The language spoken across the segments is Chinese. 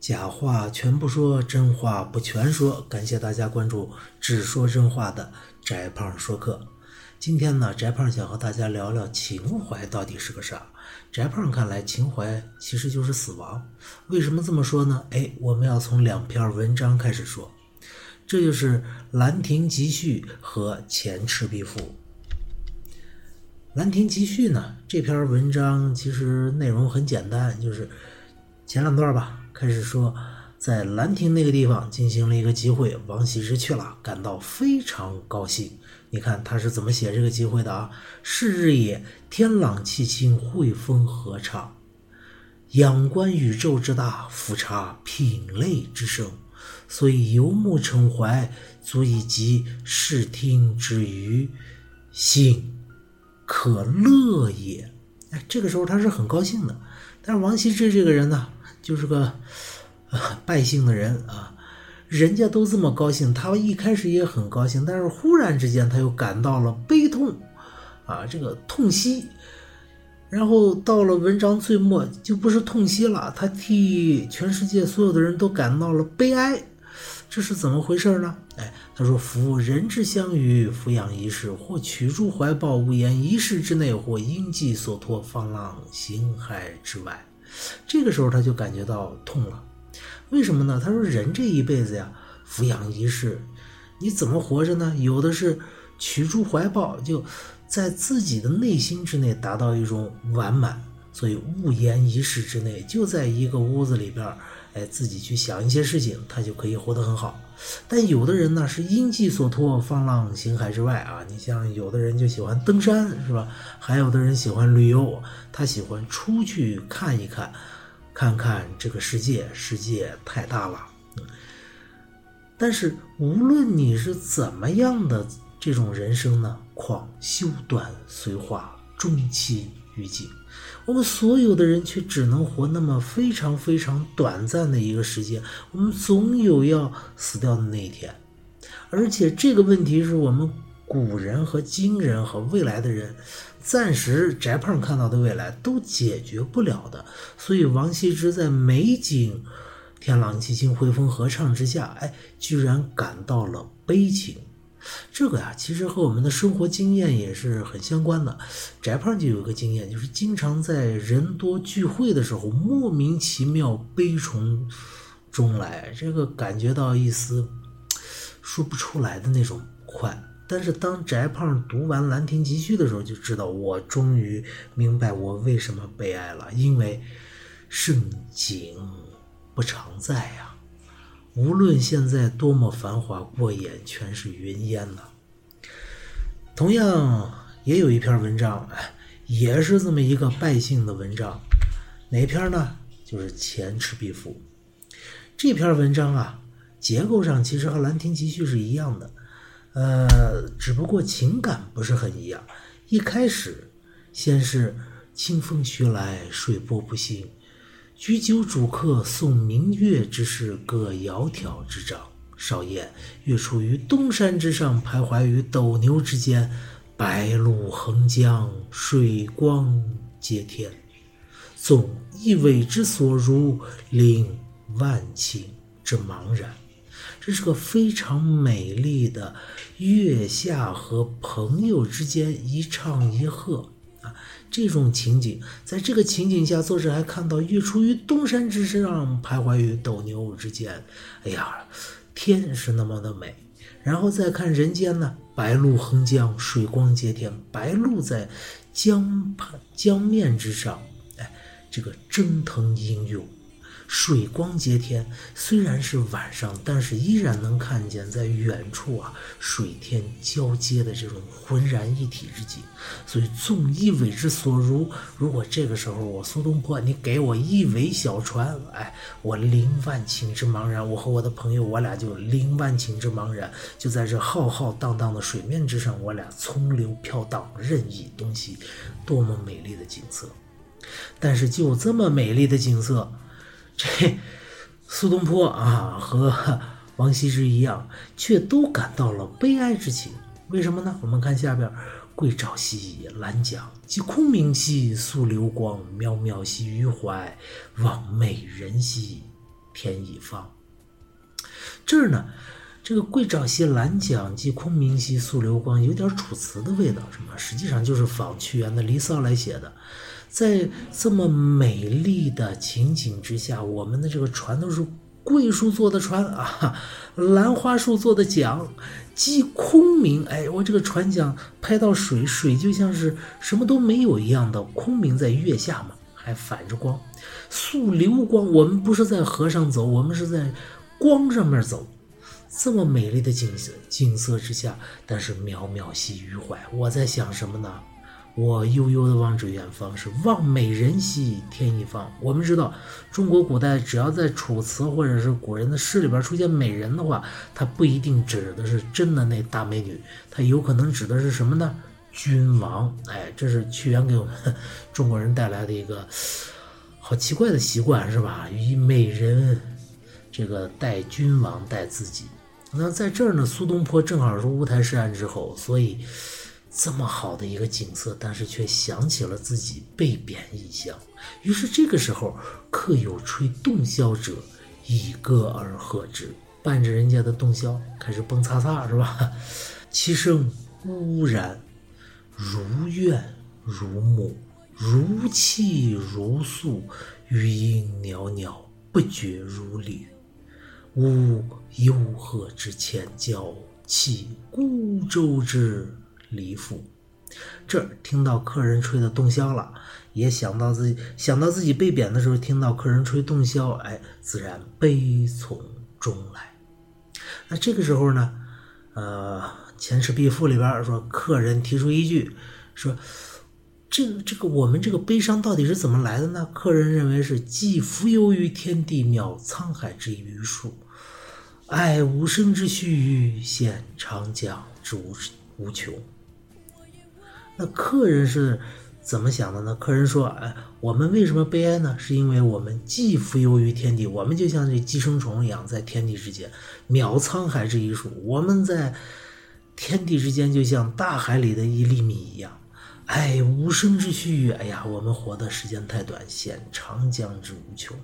假话全不说，真话不全说。感谢大家关注“只说真话”的翟胖说课。今天呢，翟胖想和大家聊聊情怀到底是个啥。翟胖看来，情怀其实就是死亡。为什么这么说呢？哎，我们要从两篇文章开始说。这就是《兰亭集序》和《前赤壁赋》。《兰亭集序》呢，这篇文章其实内容很简单，就是前两段吧。开始说，在兰亭那个地方进行了一个集会，王羲之去了，感到非常高兴。你看他是怎么写这个机会的啊？是日也，天朗气清，惠风和畅，仰观宇宙之大，俯察品类之盛，所以游目骋怀，足以集视听之娱，兴可乐也。哎，这个时候他是很高兴的。但是王羲之这个人呢？就是个败兴的人啊，人家都这么高兴，他一开始也很高兴，但是忽然之间他又感到了悲痛，啊，这个痛惜，然后到了文章最末就不是痛惜了，他替全世界所有的人都感到了悲哀，这是怎么回事呢？哎，他说：“夫人之相与，俯仰一世，或取诸怀抱，无言一世之内，或因寄所托，放浪形骸之外。”这个时候他就感觉到痛了，为什么呢？他说：“人这一辈子呀，俯仰一世，你怎么活着呢？有的是取诸怀抱，就在自己的内心之内达到一种完满，所以勿言一世之内，就在一个屋子里边，哎，自己去想一些事情，他就可以活得很好。但有的人呢，是因寄所托，放浪形骸之外啊。你像有的人就喜欢登山，是吧？还有的人喜欢旅游。”他喜欢出去看一看，看看这个世界，世界太大了。但是无论你是怎么样的这种人生呢，况修短随化，终期于尽。我们所有的人却只能活那么非常非常短暂的一个时间，我们总有要死掉的那一天。而且这个问题是我们古人和今人和未来的人。暂时翟胖看到的未来都解决不了的，所以王羲之在美景天朗气清、惠风和畅之下，哎，居然感到了悲情。这个呀，其实和我们的生活经验也是很相关的。翟胖就有个经验，就是经常在人多聚会的时候，莫名其妙悲从中来，这个感觉到一丝说不出来的那种快。但是当翟胖读完《兰亭集序》的时候，就知道我终于明白我为什么悲哀了，因为盛景不常在呀。无论现在多么繁华，过眼全是云烟呐。同样，也有一篇文章，也是这么一个败兴的文章，哪篇呢？就是《前赤壁赋》这篇文章啊，结构上其实和《兰亭集序》是一样的。呃，只不过情感不是很一样。一开始，先是清风徐来，水波不兴，举酒属客，送明月之事，各窈窕之章。少焉，月出于东山之上，徘徊于斗牛之间。白露横江，水光接天。纵一苇之所如，令万顷之茫然。这是个非常美丽的月下和朋友之间一唱一和啊！这种情景，在这个情景下，作者还看到月出于东山之上，徘徊于斗牛之间。哎呀，天是那么的美。然后再看人间呢，白露横江，水光接天，白露在江畔江面之上，哎，这个蒸腾英勇。水光接天，虽然是晚上，但是依然能看见在远处啊，水天交接的这种浑然一体之景。所以纵一苇之所如，如果这个时候我苏东坡，你给我一苇小船，哎，我凌万顷之茫然，我和我的朋友，我俩就凌万顷之茫然，就在这浩浩荡荡的水面之上，我俩从流飘荡，任意东西，多么美丽的景色！但是就这么美丽的景色，这苏东坡啊和王羲之一样，却都感到了悲哀之情。为什么呢？我们看下边：“桂棹兮兰桨，击空明兮溯流光。渺渺兮予怀，望美人兮天一方。”这儿呢，这个“桂棹兮兰桨，击空明兮溯流光”有点楚辞的味道，是吗？实际上就是仿屈原的《离骚》来写的。在这么美丽的情景之下，我们的这个船都是桂树做的船啊，兰花树做的桨，击空明。哎，我这个船桨拍到水，水就像是什么都没有一样的空明在月下嘛，还反着光，素流光。我们不是在河上走，我们是在光上面走。这么美丽的景色景色之下，但是渺渺兮于怀，我在想什么呢？我悠悠地望着远方，是望美人兮天一方。我们知道，中国古代只要在楚辞或者是古人的诗里边出现美人的话，它不一定指的是真的那大美女，它有可能指的是什么呢？君王。哎，这是屈原给我们中国人带来的一个好奇怪的习惯，是吧？以美人这个代君王，代自己。那在这儿呢，苏东坡正好是乌台诗案之后，所以。这么好的一个景色，但是却想起了自己被贬异乡。于是这个时候，客有吹洞箫者，以歌而和之，伴着人家的洞箫开始蹦擦擦，是吧？其声呜然，如怨如慕，如泣如诉，余音袅袅，不绝如缕。呜，幽壑之千娇，泣孤舟之。离妇，这听到客人吹的洞箫了，也想到自己想到自己被贬的时候，听到客人吹洞箫，哎，自然悲从中来。那这个时候呢，呃，《前世必赋》里边说，客人提出一句，说这个这个我们这个悲伤到底是怎么来的呢？客人认为是寄浮游于天地，渺沧海之余数，爱无声之须臾，羡长江之无无穷。那客人是怎么想的呢？客人说：“哎，我们为什么悲哀呢？是因为我们既浮游于天地，我们就像这寄生虫一样在天地之间，渺沧海之一粟。我们在天地之间，就像大海里的一粒米一样。哎，无声之须臾，哎呀，我们活的时间太短，显长江之无穷。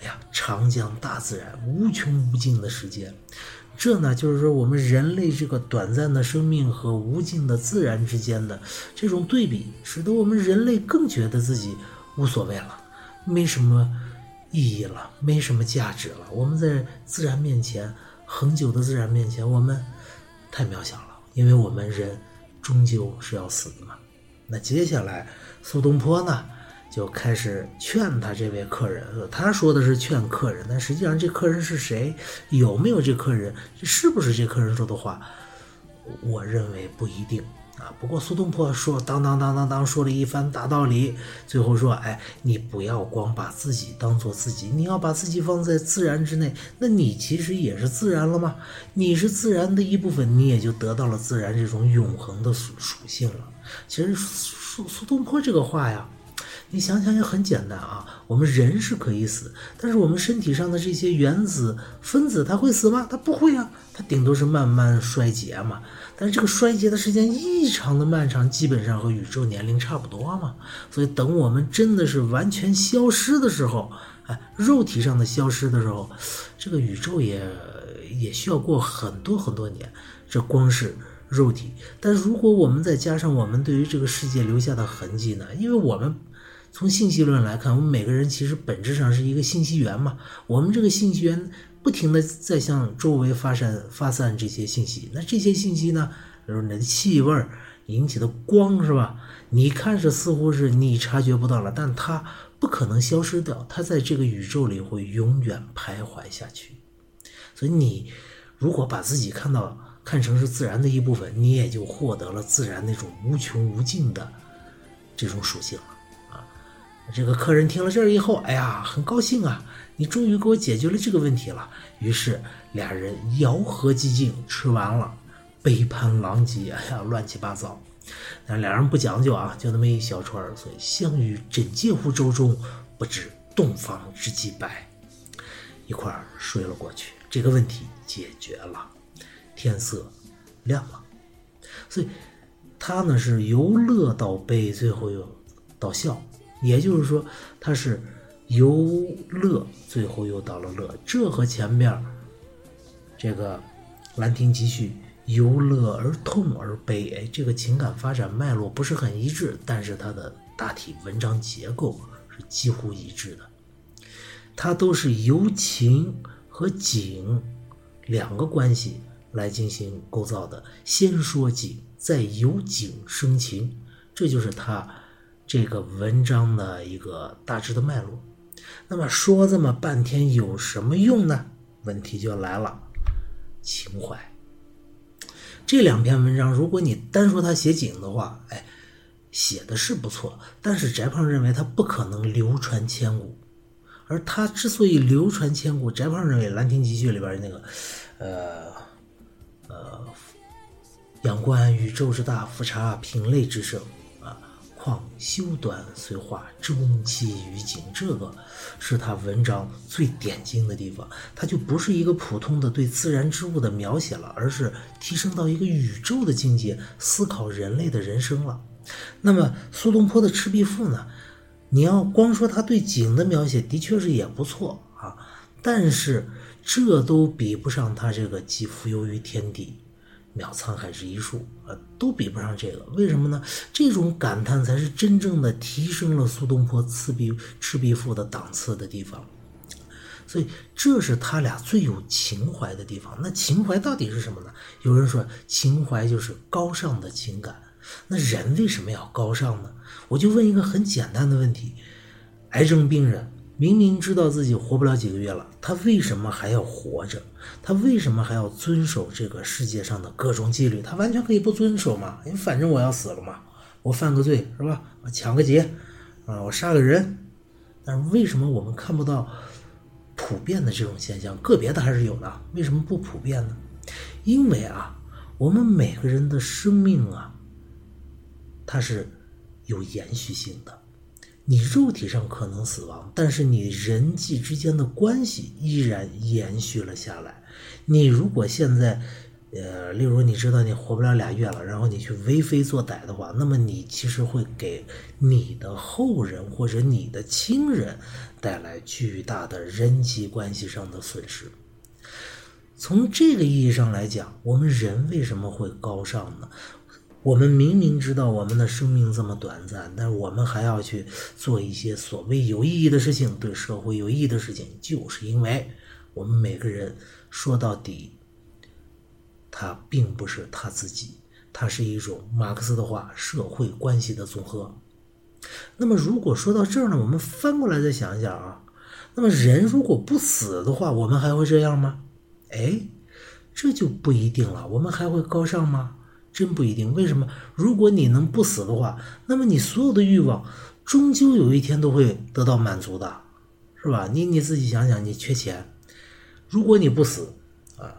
哎呀，长江大自然无穷无尽的时间。”这呢，就是说我们人类这个短暂的生命和无尽的自然之间的这种对比，使得我们人类更觉得自己无所谓了，没什么意义了，没什么价值了。我们在自然面前，恒久的自然面前，我们太渺小了，因为我们人终究是要死的嘛。那接下来，苏东坡呢？就开始劝他这位客人，他说的是劝客人，但实际上这客人是谁？有没有这客人？是不是这客人说的话？我认为不一定啊。不过苏东坡说当当当当当说了一番大道理，最后说：哎，你不要光把自己当做自己，你要把自己放在自然之内，那你其实也是自然了吗？你是自然的一部分，你也就得到了自然这种永恒的属属性了。其实苏苏东坡这个话呀。你想想也很简单啊，我们人是可以死，但是我们身体上的这些原子分子，它会死吗？它不会啊，它顶多是慢慢衰竭嘛。但是这个衰竭的时间异常的漫长，基本上和宇宙年龄差不多嘛。所以等我们真的是完全消失的时候，哎，肉体上的消失的时候，这个宇宙也也需要过很多很多年。这光是肉体，但如果我们再加上我们对于这个世界留下的痕迹呢？因为我们。从信息论来看，我们每个人其实本质上是一个信息源嘛。我们这个信息源不停的在向周围发散发散这些信息。那这些信息呢，比如你的气味引起的光是吧？你看着似乎是你察觉不到了，但它不可能消失掉，它在这个宇宙里会永远徘徊下去。所以你如果把自己看到看成是自然的一部分，你也就获得了自然那种无穷无尽的这种属性了。这个客人听了这儿以后，哎呀，很高兴啊！你终于给我解决了这个问题了。于是俩人肴核寂静，吃完了，杯盘狼藉，哎呀，乱七八糟。但俩人不讲究啊，就那么一小串儿，所以相遇枕藉乎舟中，不知东方之既白，一块儿睡了过去，这个问题解决了，天色亮了，所以他呢是由乐到悲，最后又到笑，也就是说他是由乐，最后又到了乐，这和前面这个《兰亭集序》。由乐而痛而悲，哎，这个情感发展脉络不是很一致，但是它的大体文章结构是几乎一致的。它都是由情和景两个关系来进行构造的，先说景，再由景生情，这就是它这个文章的一个大致的脉络。那么说这么半天有什么用呢？问题就来了，情怀。这两篇文章，如果你单说他写景的话，哎，写的是不错，但是翟胖认为他不可能流传千古。而他之所以流传千古，翟胖认为《兰亭集序》里边那个，呃，呃，仰观宇宙之大，俯察品类之盛。况修短随化，终期于景。这个是他文章最点睛的地方。他就不是一个普通的对自然之物的描写了，而是提升到一个宇宙的境界，思考人类的人生了。那么苏东坡的《赤壁赋》呢？你要光说他对景的描写，的确是也不错啊，但是这都比不上他这个既浮游于天地。渺沧海之一粟，啊，都比不上这个。为什么呢？这种感叹才是真正的提升了苏东坡《赤壁赤壁赋》的档次的地方。所以，这是他俩最有情怀的地方。那情怀到底是什么呢？有人说，情怀就是高尚的情感。那人为什么要高尚呢？我就问一个很简单的问题：癌症病人。明明知道自己活不了几个月了，他为什么还要活着？他为什么还要遵守这个世界上的各种纪律？他完全可以不遵守嘛？因为反正我要死了嘛，我犯个罪是吧？我抢个劫，啊，我杀个人。但是为什么我们看不到普遍的这种现象？个别的还是有的，为什么不普遍呢？因为啊，我们每个人的生命啊，它是有延续性的。你肉体上可能死亡，但是你人际之间的关系依然延续了下来。你如果现在，呃，例如你知道你活不了俩月了，然后你去为非作歹的话，那么你其实会给你的后人或者你的亲人带来巨大的人际关系上的损失。从这个意义上来讲，我们人为什么会高尚呢？我们明明知道我们的生命这么短暂，但是我们还要去做一些所谓有意义的事情，对社会有意义的事情，就是因为我们每个人说到底，他并不是他自己，他是一种马克思的话，社会关系的总和。那么如果说到这儿呢，我们翻过来再想一想啊，那么人如果不死的话，我们还会这样吗？哎，这就不一定了，我们还会高尚吗？真不一定，为什么？如果你能不死的话，那么你所有的欲望，终究有一天都会得到满足的，是吧？你你自己想想，你缺钱，如果你不死，啊，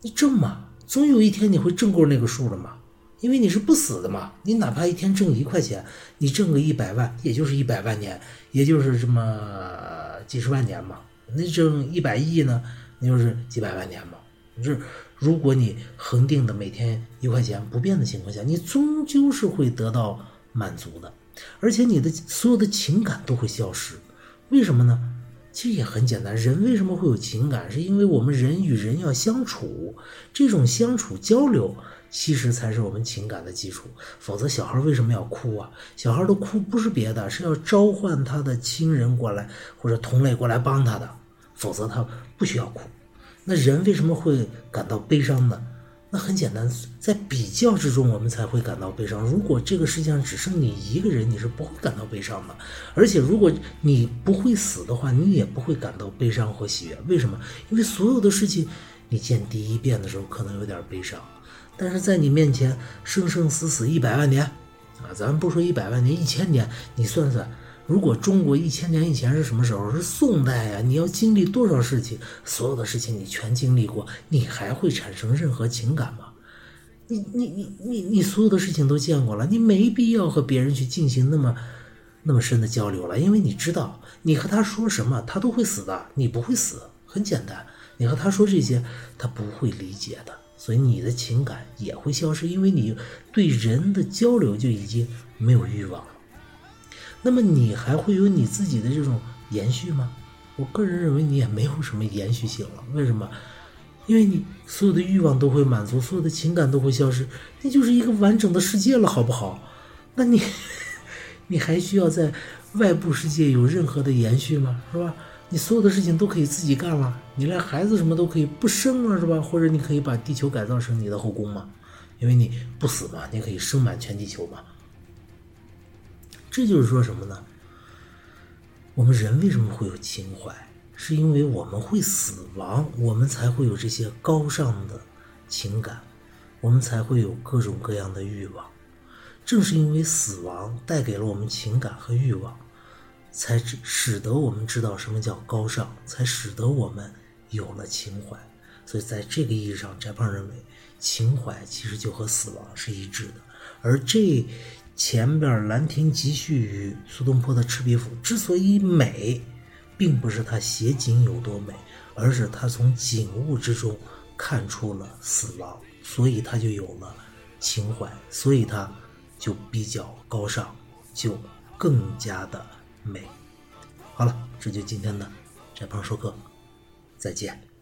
你挣嘛，总有一天你会挣够那个数的嘛，因为你是不死的嘛。你哪怕一天挣一块钱，你挣个一百万，也就是一百万年，也就是这么几十万年嘛。那挣一百亿呢，那就是几百万年嘛。是。如果你恒定的每天一块钱不变的情况下，你终究是会得到满足的，而且你的所有的情感都会消失。为什么呢？其实也很简单，人为什么会有情感？是因为我们人与人要相处，这种相处交流其实才是我们情感的基础。否则，小孩为什么要哭啊？小孩的哭不是别的，是要召唤他的亲人过来或者同类过来帮他的，否则他不需要哭。那人为什么会感到悲伤呢？那很简单，在比较之中，我们才会感到悲伤。如果这个世界上只剩你一个人，你是不会感到悲伤的。而且，如果你不会死的话，你也不会感到悲伤或喜悦。为什么？因为所有的事情，你见第一遍的时候可能有点悲伤，但是在你面前生生死死一百万年，啊，咱们不说一百万年，一千年，你算算。如果中国一千年以前是什么时候？是宋代呀！你要经历多少事情？所有的事情你全经历过，你还会产生任何情感吗？你你你你你所有的事情都见过了，你没必要和别人去进行那么那么深的交流了，因为你知道，你和他说什么，他都会死的，你不会死，很简单。你和他说这些，他不会理解的，所以你的情感也会消失，因为你对人的交流就已经没有欲望了。那么你还会有你自己的这种延续吗？我个人认为你也没有什么延续性了。为什么？因为你所有的欲望都会满足，所有的情感都会消失，那就是一个完整的世界了，好不好？那你，你还需要在外部世界有任何的延续吗？是吧？你所有的事情都可以自己干了，你连孩子什么都可以不生了，是吧？或者你可以把地球改造成你的后宫嘛？因为你不死嘛，你可以生满全地球嘛。这就是说什么呢？我们人为什么会有情怀？是因为我们会死亡，我们才会有这些高尚的情感，我们才会有各种各样的欲望。正是因为死亡带给了我们情感和欲望，才使得我们知道什么叫高尚，才使得我们有了情怀。所以，在这个意义上，翟胖认为，情怀其实就和死亡是一致的。而这前边《兰亭集序》与苏东坡的《赤壁赋》之所以美。并不是他写景有多美，而是他从景物之中看出了死亡，所以他就有了情怀，所以他就比较高尚，就更加的美。好了，这就今天的翟胖说课，再见。